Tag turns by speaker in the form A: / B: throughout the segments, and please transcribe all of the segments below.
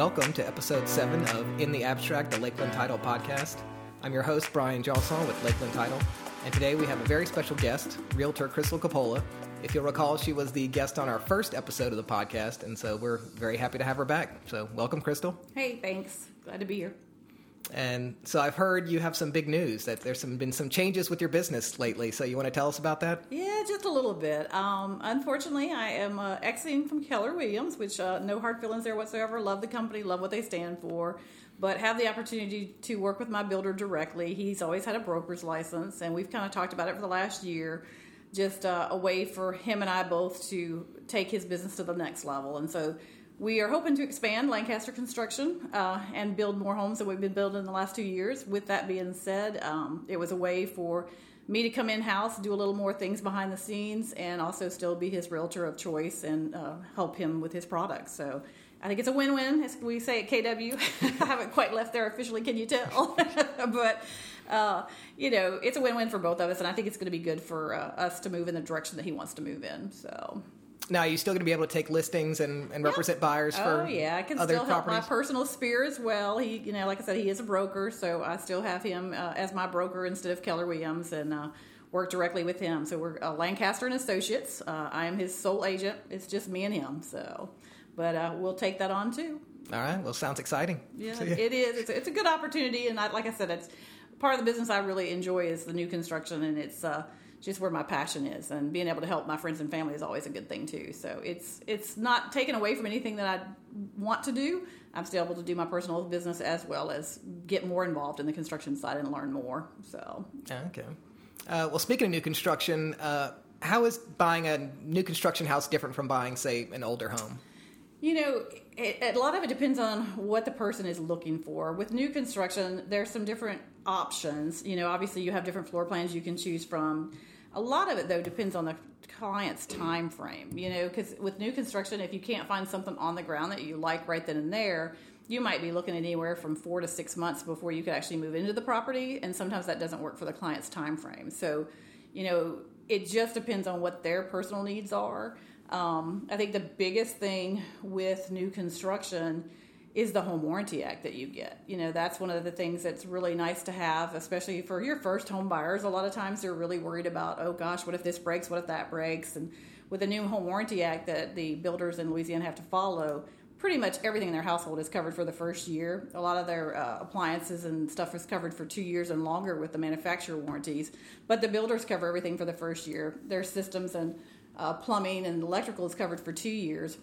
A: Welcome to episode 7 of In the Abstract, the Lakeland Title podcast. I'm your host, Bryan Jolson with Lakeland Title, and today we have a very special guest, Realtor Crystal Coppola. If you'll recall, she was the guest on our first episode of the podcast, and so we're very happy to have her back. So, welcome, Crystal.
B: Hey, thanks. Glad to be here.
A: And so I've heard you have some big news that there's some, been some changes with your business lately. So you want to tell us about that?
B: Yeah, just a little bit. Um, unfortunately, I am uh, exiting from Keller Williams, which uh, no hard feelings there whatsoever. Love the company, love what they stand for, but have the opportunity to work with my builder directly. He's always had a broker's license, and we've kind of talked about it for the last year. Just uh, a way for him and I both to take his business to the next level. And so we are hoping to expand Lancaster Construction uh, and build more homes than we've been building in the last two years. With that being said, um, it was a way for me to come in house, do a little more things behind the scenes, and also still be his realtor of choice and uh, help him with his products. So I think it's a win win, as we say at KW. I haven't quite left there officially, can you tell? but, uh, you know, it's a win win for both of us, and I think it's going to be good for uh, us to move in the direction that he wants to move in. So
A: now, are you still going to be able to take listings and, and represent buyers for
B: oh, yeah, I can still
A: properties?
B: help my personal sphere as well. He, you know, like I said, he is a broker, so I still have him uh, as my broker instead of Keller Williams, and uh, work directly with him. So we're uh, Lancaster and Associates. Uh, I am his sole agent. It's just me and him. So, but uh, we'll take that on too.
A: All right. Well, sounds exciting.
B: Yeah, so, yeah. it is. It's a, it's a good opportunity, and I, like I said, it's part of the business I really enjoy is the new construction, and it's uh, just where my passion is and being able to help my friends and family is always a good thing too so it's it's not taken away from anything that i want to do i'm still able to do my personal business as well as get more involved in the construction side and learn more so
A: okay uh, well speaking of new construction uh, how is buying a new construction house different from buying say an older home
B: you know, it, a lot of it depends on what the person is looking for. With new construction, there's some different options. You know, obviously you have different floor plans you can choose from. A lot of it though depends on the client's time frame. You know, because with new construction, if you can't find something on the ground that you like right then and there, you might be looking anywhere from four to six months before you could actually move into the property, and sometimes that doesn't work for the client's time frame. So, you know, it just depends on what their personal needs are. Um, I think the biggest thing with new construction is the home warranty act that you get. You know, that's one of the things that's really nice to have, especially for your first home buyers. A lot of times they're really worried about, oh gosh, what if this breaks? What if that breaks? And with the new home warranty act that the builders in Louisiana have to follow, pretty much everything in their household is covered for the first year. A lot of their uh, appliances and stuff is covered for two years and longer with the manufacturer warranties, but the builders cover everything for the first year. Their systems and uh, plumbing and electrical is covered for two years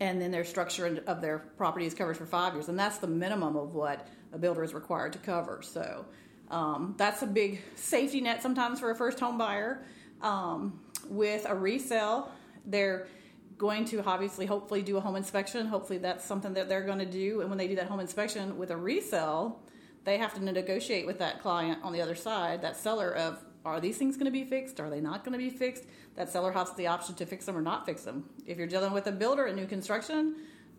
B: and then their structure of their property is covered for five years, and that's the minimum of what a builder is required to cover. So um, that's a big safety net sometimes for a first home buyer. Um, with a resale, they're going to obviously hopefully do a home inspection. Hopefully that's something that they're going to do, and when they do that home inspection with a resale, they have to negotiate with that client on the other side, that seller of are these things going to be fixed? Are they not going to be fixed? That seller has the option to fix them or not fix them. If you're dealing with a builder in new construction,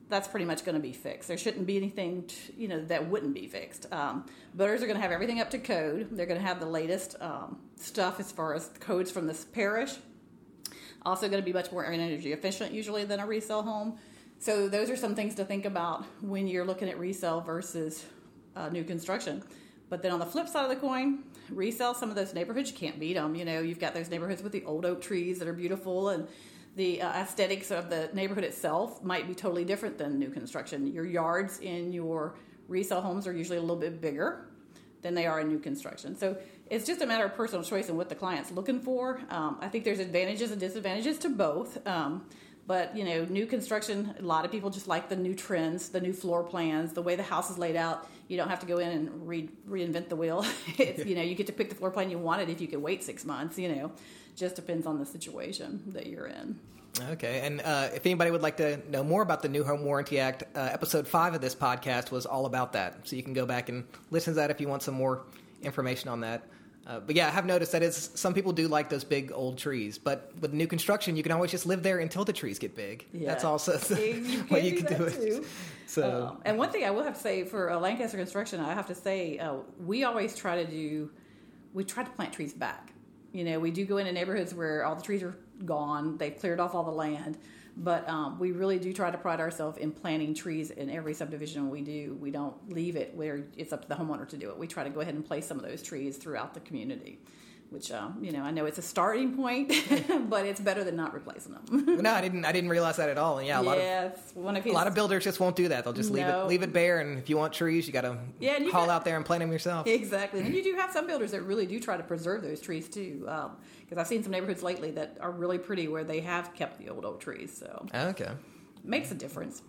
B: that's pretty much going to be fixed. There shouldn't be anything, you know, that wouldn't be fixed. Um, builders are going to have everything up to code. They're going to have the latest um, stuff as far as codes from this parish. Also, going to be much more energy efficient usually than a resale home. So those are some things to think about when you're looking at resale versus uh, new construction. But then on the flip side of the coin, resell some of those neighborhoods. You can't beat them. You know, you've got those neighborhoods with the old oak trees that are beautiful, and the uh, aesthetics of the neighborhood itself might be totally different than new construction. Your yards in your resale homes are usually a little bit bigger than they are in new construction. So it's just a matter of personal choice and what the client's looking for. Um, I think there's advantages and disadvantages to both. Um, but you know, new construction, a lot of people just like the new trends, the new floor plans, the way the house is laid out. You don't have to go in and re- reinvent the wheel. you know, you get to pick the floor plan you wanted if you could wait six months. You know, just depends on the situation that you're in.
A: Okay, and uh, if anybody would like to know more about the New Home Warranty Act, uh, episode five of this podcast was all about that. So you can go back and listen to that if you want some more information on that. Uh, but yeah, I have noticed that is some people do like those big old trees, but with new construction, you can always just live there until the trees get big. Yeah. That's also
B: you
A: way
B: you can do, it. Too. So, uh, and one thing I will have to say for uh, Lancaster construction, I have to say uh, we always try to do, we try to plant trees back. You know, we do go into neighborhoods where all the trees are gone; they've cleared off all the land But um, we really do try to pride ourselves in planting trees in every subdivision we do. We don't leave it where it's up to the homeowner to do it. We try to go ahead and place some of those trees throughout the community which um, you know I know it's a starting point, but it's better than not replacing them.
A: no, I didn't. I didn't realize that at all. And yeah, a lot
B: yes,
A: of
B: one of
A: a lot of builders just won't do that. They'll just leave
B: No.
A: it leave it bare, and if you want trees, you got to
B: Yeah, you
A: haul
B: got-
A: out there and plant them yourself.
B: Exactly, and you do have some builders that really do try to preserve those trees too. Because I've seen some neighborhoods lately that are really pretty where they have kept the old oak trees, so
A: Okay.
B: makes a difference.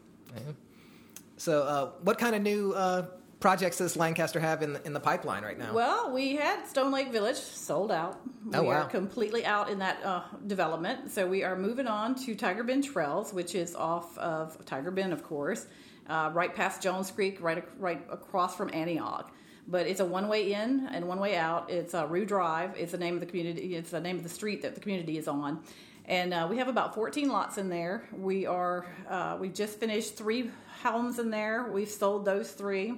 A: So, uh, what kind of new uh, projects does Lancaster have in the, in the pipeline right now?
B: Well, we had Stone Lake Village sold out.
A: Oh,
B: we
A: wow.
B: are completely out in that uh, development. So we are moving on to Tiger Bend Trails, which is off of Tiger Bend, of course, uh, right past Jones Creek, right right across from Antioch. But it's a one way in and one way out. It's uh, Rue Drive. It's the name of the community. It's the name of the street that the community is on. And uh, we have about 14 lots in there. We are uh, we just finished three homes in there. We've sold those three.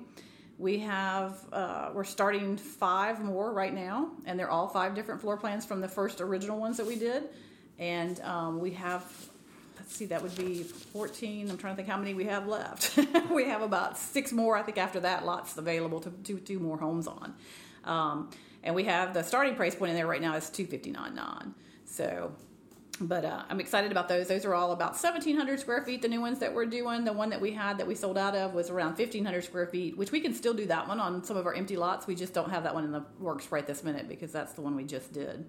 B: We have uh, we're starting five more right now, and they're all five different floor plans from the first original ones that we did. And um, we have let's see, that would be 14. I'm trying to think how many we have left. we have about six more, I think, after that, lots available to do two more homes on. Um, and we have the starting price point in there right now is 259.9. So, but uh, I'm excited about those. Those are all about 1,700 square feet. The new ones that we're doing, the one that we had that we sold out of was around 1,500 square feet, which we can still do that one on some of our empty lots. We just don't have that one in the works right this minute because that's the one we just did.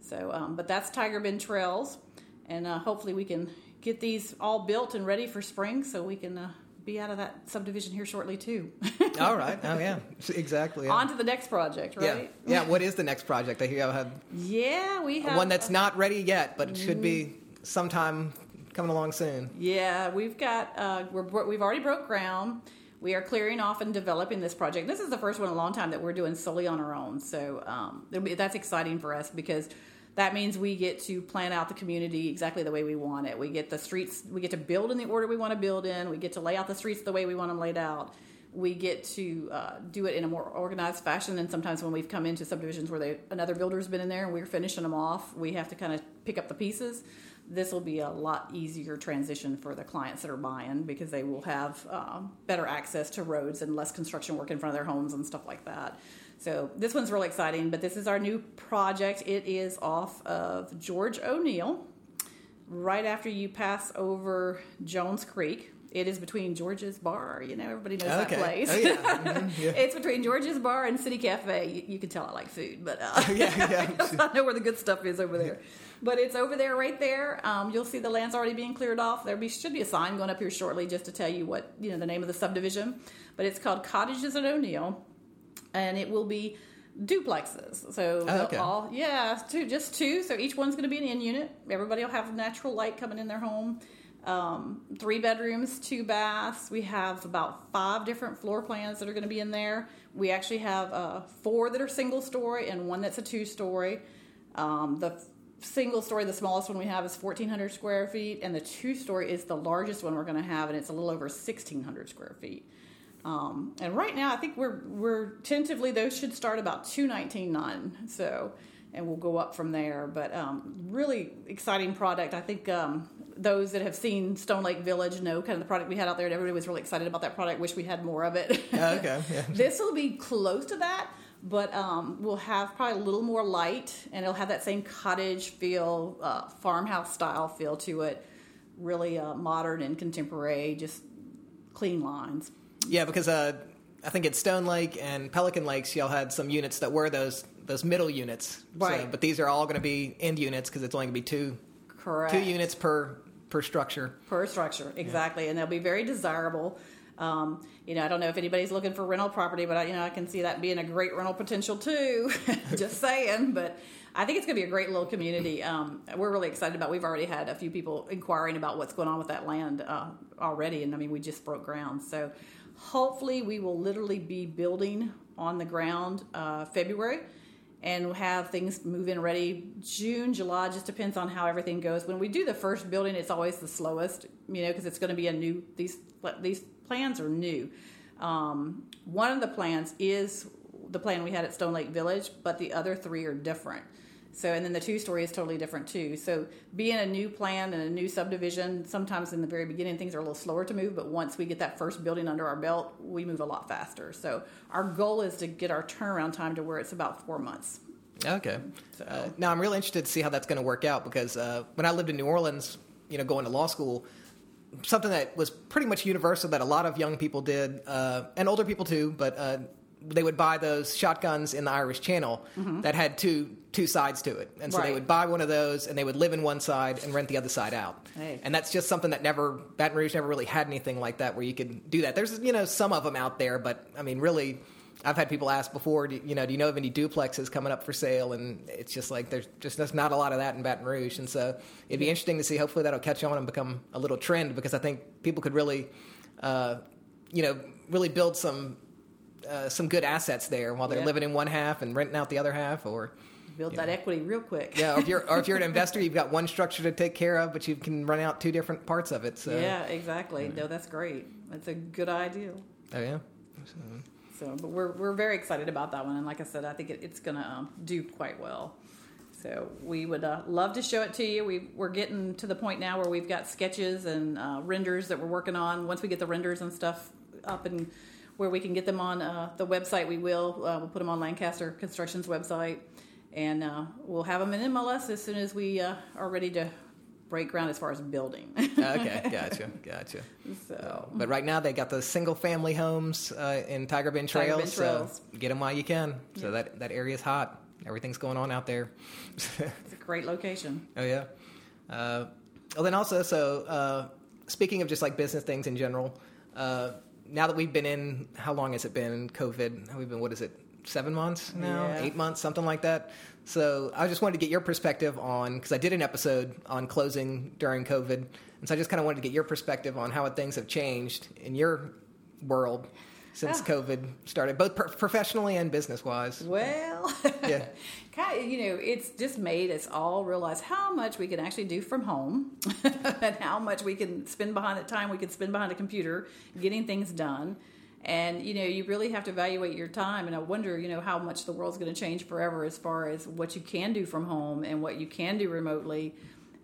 B: So, um, but that's Tiger Bend Trails, and uh, hopefully we can get these all built and ready for spring, so we can uh, be out of that subdivision here shortly too.
A: All right. Oh yeah. Exactly. Yeah.
B: On to the next project, right?
A: Yeah. yeah. What is the next project? I hear you have
B: Yeah, we have
A: one that's not ready yet, but it should be sometime coming along soon.
B: Yeah, we've got uh, we're we've already broke ground. We are clearing off and developing this project. This is the first one in a long time that we're doing solely on our own. So um, be- that's exciting for us because that means we get to plan out the community exactly the way we want it. We get the streets, we get to build in the order we want to build in. We get to lay out the streets the way we want them laid out. We get to uh, do it in a more organized fashion. And sometimes when we've come into subdivisions where they, another builder's been in there and we're finishing them off, we have to kind of pick up the pieces this will be a lot easier transition for the clients that are buying because they will have um, better access to roads and less construction work in front of their homes and stuff like that. So this one's really exciting, but this is our new project. It is off of George O'Neal, right after you pass over Jones Creek. It is between George's Bar. You know, everybody knows
A: Okay.
B: that place.
A: Oh, yeah. Mhm, yeah.
B: it's between George's Bar and City Cafe. You, you can tell I like food, but uh,
A: yeah. Yeah.
B: I know where the good stuff is over there. But it's over there, right there. Um, you'll see the land's already being cleared off. There be, should be a sign going up here shortly just to tell you what you know the name of the subdivision. But it's called Cottages at O'Neal, and it will be duplexes. So
A: Oh, okay.
B: all yeah, two just two. So each one's going to be an in unit. Everybody will have natural light coming in their home. Um, three bedrooms, two baths. We have about five different floor plans that are going to be in there. We actually have uh, four that are single story and one that's a two story. Um, the single story, the smallest one we have is 1,400 square feet, and the two story is the largest one we're going to have, and it's a little over 1,600 square feet. Um, and right now, I think we're we're tentatively those should start about 219.9. So, and we'll go up from there. But um, really exciting product. I think um, those that have seen Stone Lake Village know kind of the product we had out there, and everybody was really excited about that product. Wish we had more of it.
A: Oh, okay. Yeah.
B: this will be close to that, but um, we'll have probably a little more light, and it'll have that same cottage feel, uh, farmhouse style feel to it. Really uh, modern and contemporary, just clean lines.
A: Yeah, because uh, I think at Stone Lake and Pelican Lakes, y'all had some units that were those those middle units. So-
B: Right.
A: but these are all going to be end units because it's only going to be two
B: Correct.
A: two units per per structure.
B: per structure exactly and they'll be very desirable um, you know i don't know if anybody's looking for rental property but I, you know i can see that being a great rental potential too just saying but i think it's going to be a great little community um, we're really excited about we've already had a few people inquiring about what's going on with that land uh, already and i mean we just broke ground so hopefully we will literally be building on the ground uh, february and have things move in ready June, July, just depends on how everything goes. When we do the first building, it's always the slowest, you know, because it's going to be a new, these, these plans are new. Um, one of the plans is the plan we had at Stone Lake Village, but the other three are different. So, and then the two story is totally different too. So, being a new plan and a new subdivision, sometimes in the very beginning things are a little slower to move, but once we get that first building under our belt, we move a lot faster. So, our goal is to get our turnaround time to where it's about four months.
A: Okay. So. Uh, now, I'm really interested to see how that's going to work out because uh, when I lived in New Orleans, you know, going to law school, something that was pretty much universal that a lot of young people did, uh, and older people too, but uh, they would buy those shotguns in the Irish Channel mm-hmm. that had two two sides to it, and so right. they would buy one of those and they would live in one side and rent the other side out. Hey. And that's just something that never Baton Rouge never really had anything like that where you could do that. There's you know some of them out there, but I mean really. I've had people ask before, do, you know, do you know of any duplexes coming up for sale? And it's just like there's just there's not a lot of that in Baton Rouge, and so it'd be interesting to see. Hopefully, that'll catch on and become a little trend because I think people could really, uh, you know, really build some uh, some good assets there while they're yeah. living in one half and renting out the other half, or
B: build that
A: know.
B: equity real quick.
A: yeah, or if you're or if you're an investor, you've got one structure to take care of, but you can run out two different parts of it. So
B: yeah, exactly. No, that's great. That's a good idea.
A: Oh yeah.
B: So, so, but we're we're very excited about that one, and like I said, I think it, it's going to um, do quite well. So we would uh, love to show it to you. We, we're getting to the point now where we've got sketches and uh, renders that we're working on. Once we get the renders and stuff up and where we can get them on uh, the website. We will. Uh, we'll put them on Lancaster Construction's website, and uh, we'll have them in MLS as soon as we uh, are ready to break ground as far as building.
A: okay, gotcha, gotcha. So, but right now they got the single family homes uh, in Tiger Bend Trails. Tiger Bend Trails. So get them while you can. So yeah. that that area is hot. Everything's going on out there.
B: it's a great location.
A: Oh yeah. Uh, well, then also, so speaking of just like business things in general now that we've been in, how long has it been? COVID. We've been what is it? Seven months now, yeah. eight months, something like that. So I just wanted to get your perspective on because I did an episode on closing during COVID, and so I just kind of wanted to get your perspective on how things have changed in your world since oh. COVID started, both pro- professionally and business wise.
B: Well, yeah, kind of, you know, it's just made us all realize how much we can actually do from home, and how much we can spend behind the time we can spend behind a computer getting things done. And you know, you really have to evaluate your time. And I wonder, you know, how much the world's going to change forever as far as what you can do from home and what you can do remotely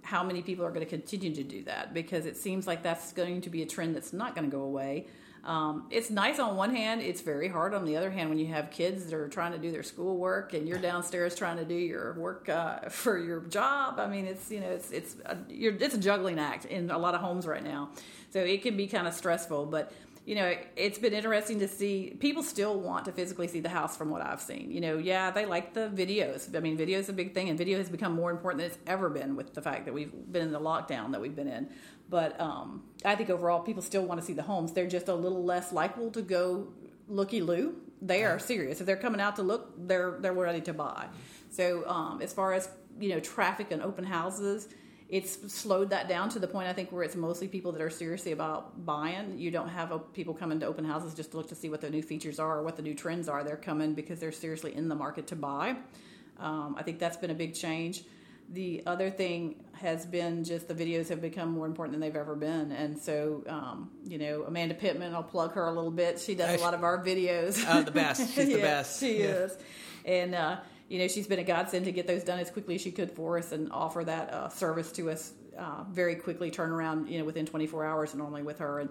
B: how many people are going to continue to do that because it seems like that's going to be a trend that's not going to go away. Um, it's nice on one hand, it's very hard on the other hand when you have kids that are trying to do their schoolwork and you're downstairs trying to do your work uh, for your job. I mean, it's you know it's it's a, it's a juggling act in a lot of homes right now, so it can be kind of stressful. But you know, it's been interesting to see people still want to physically see the house from what I've seen. You know, yeah, they like the videos. I mean, video is a big thing, and video has become more important than it's ever been with the fact that we've been in the lockdown that we've been in. But um, I think overall, people still want to see the homes. They're just a little less likely to go looky loo. They are serious. If they're coming out to look, they're they're ready to buy. So um, as far as you know, traffic and open houses it's slowed that down to the point I think where it's mostly people that are seriously about buying. You don't have a, people coming to open houses just to look to see what the new features are or what the new trends are. They're coming because they're seriously in the market to buy. Um, I think that's been a big change. The other thing has been just the videos have become more important than they've ever been, and so um, you know Amanda Pittman, I'll plug her a little bit. She does a lot of our videos.
A: Oh, the best! She's the best.
B: She yeah. is, and. Uh, you know, she's been a godsend to get those done as quickly as she could for us and offer that uh, service to us uh, very quickly, turn around, you know, within 24 hours normally with her. And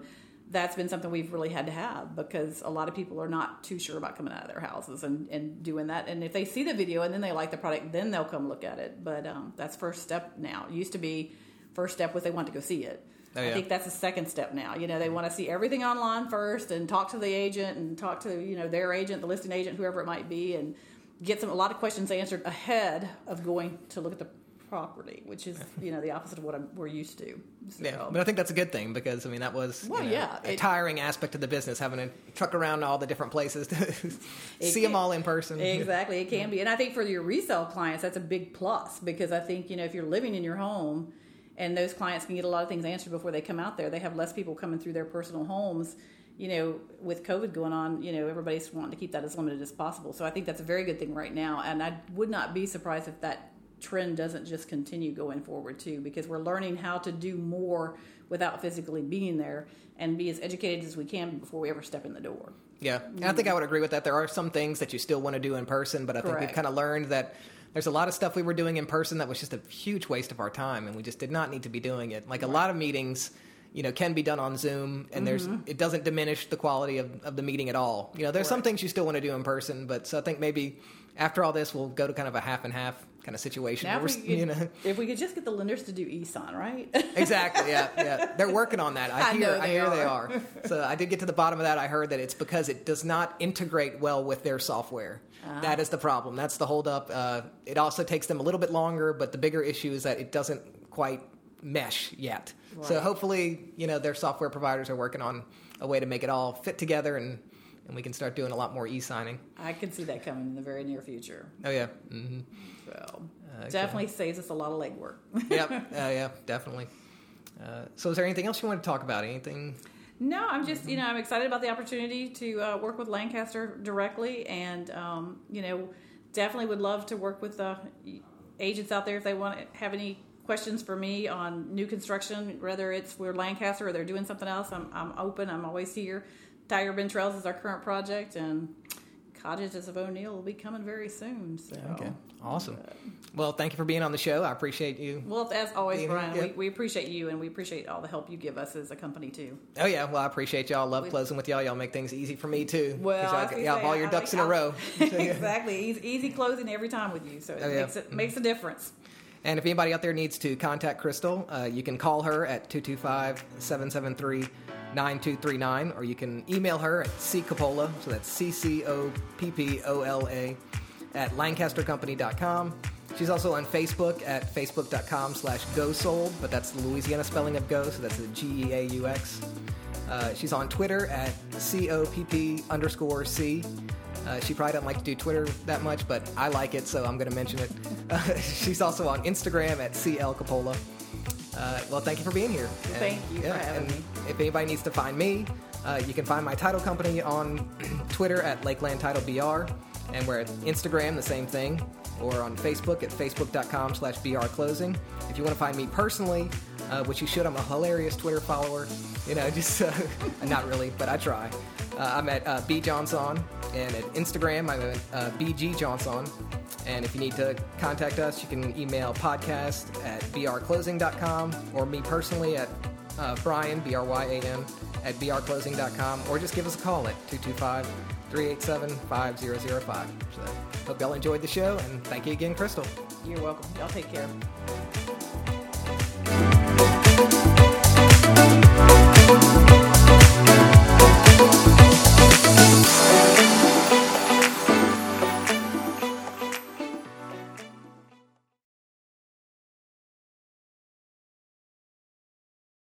B: that's been something we've really had to have because a lot of people are not too sure about coming out of their houses and, and doing that. And if they see the video and then they like the product, then they'll come look at it. But um, that's first step now. It used to be first step was they want to go see it. Oh, yeah. I think that's the second step now. You know, they want to see everything online first and talk to the agent and talk to, you know, their agent, the listing agent, whoever it might be, and get some a lot of questions answered ahead of going to look at the property, which is you know the opposite of what I'm, we're used to.
A: So. Yeah, but I think that's a good thing because I mean that was well, you know, yeah, a it, tiring aspect of the business having to truck around all the different places to see can, them all in person.
B: Exactly, it can be, and I think for your resale clients that's a big plus because I think you know if you're living in your home and those clients can get a lot of things answered before they come out there, they have less people coming through their personal homes you know, with COVID going on, you know, everybody's wanting to keep that as limited as possible. So I think that's a very good thing right now. And I would not be surprised if that trend doesn't just continue going forward too, because we're learning how to do more without physically being there and be as educated as we can before we ever step in the door.
A: Yeah, and I think I would agree with that. There are some things that you still want to do in person, but I think Correct. we've kind of learned that there's a lot of stuff we were doing in person that was just a huge waste of our time, and we just did not need to be doing it. Like a lot of meetings, you know, can be done on Zoom, and there's
B: Mm-hmm.
A: it doesn't diminish the quality of, of the meeting at all. You know, there's some things you still want to do in person, but so I think maybe after all this, we'll go to kind of a half and half kind of situation.
B: Now, if
A: we're,
B: could,
A: you know,
B: if we could just get the lenders to do E e-sign, right?
A: exactly. Yeah, yeah. They're working on that. I,
B: I
A: hear. I
B: they
A: hear they
B: are.
A: are. So I did get to the bottom of that. I heard that it's because it does not integrate well with their software.
B: Ah.
A: That is the problem. That's the holdup. Uh, it also takes them a little bit longer, but the bigger issue is that it doesn't quite mesh yet. So hopefully, you know, their software providers are working on a way to make it all fit together, and and we can start doing a lot more e-signing.
B: I can see that coming in the very near future.
A: Oh yeah. hmm
B: So
A: Okay.
B: definitely saves us a lot of legwork.
A: yep. Uh, yeah. Definitely. Uh, so, is there anything else you want to talk about? Anything?
B: No, I'm just you know I'm excited about the opportunity to uh, work with Lancaster directly, and um, you know definitely would love to work with the agents out there if they want to have any questions for me on new construction, whether it's we're Lancaster or they're doing something else. I'm I'm open. I'm always here. Tiger Bend Trails is our current project, and Cottages of O'Neal will be coming very soon. So.
A: Okay. Awesome. Well, thank you for being on the show. I appreciate you.
B: Well, as always,
A: Bryan,
B: we, we appreciate you and we appreciate all the help you give us as a company too.
A: Oh yeah. Well, I appreciate y'all. Love closing with y'all. Y'all make things easy for me too.
B: Well,
A: y'all, y'all have all your
B: I
A: ducks
B: like-
A: in a row. So, yeah.
B: exactly. Easy, easy closing every time with you, so it
A: Oh, yeah.
B: makes it makes a difference.
A: And if anybody out there needs to contact Crystal, uh, you can call her at 225-773-9239, or you can email her at ccoppola, so that's C-C-O-P-P-O-L-A, at lancastercompany.com. She's also on Facebook at facebook.com slash geauxsold, but that's the Louisiana spelling of go, so that's the G-E-A-U-X. Uh, she's on Twitter at C-O-P-P underscore C. Uh, she probably doesn't like to do Twitter that much, but I like it, so I'm going to mention it. Uh, she's also on Instagram at CL Coppola. Uh, well, thank you for being here. And,
B: Thank you for having
A: and
B: me.
A: If anybody needs to find me, uh, you can find my title company on Twitter at Lakeland Title BR, and we're at Instagram, the same thing, or on Facebook at facebook.com slash BR Closing. If you want to find me personally, uh, which you should, I'm a hilarious Twitter follower. You know, just uh, not really, but I try. Uh, I'm at uh, B Johnson, and at Instagram, I'm at uh, BG Johnson. And if you need to contact us, you can email podcast at brclosing.com or me personally at uh, Bryan, B R Y A N, at brclosing.com, or just give us a call at 225 387 5005. So, hope y'all enjoyed the show, and thank you again, Crystal.
B: You're welcome. Y'all take care.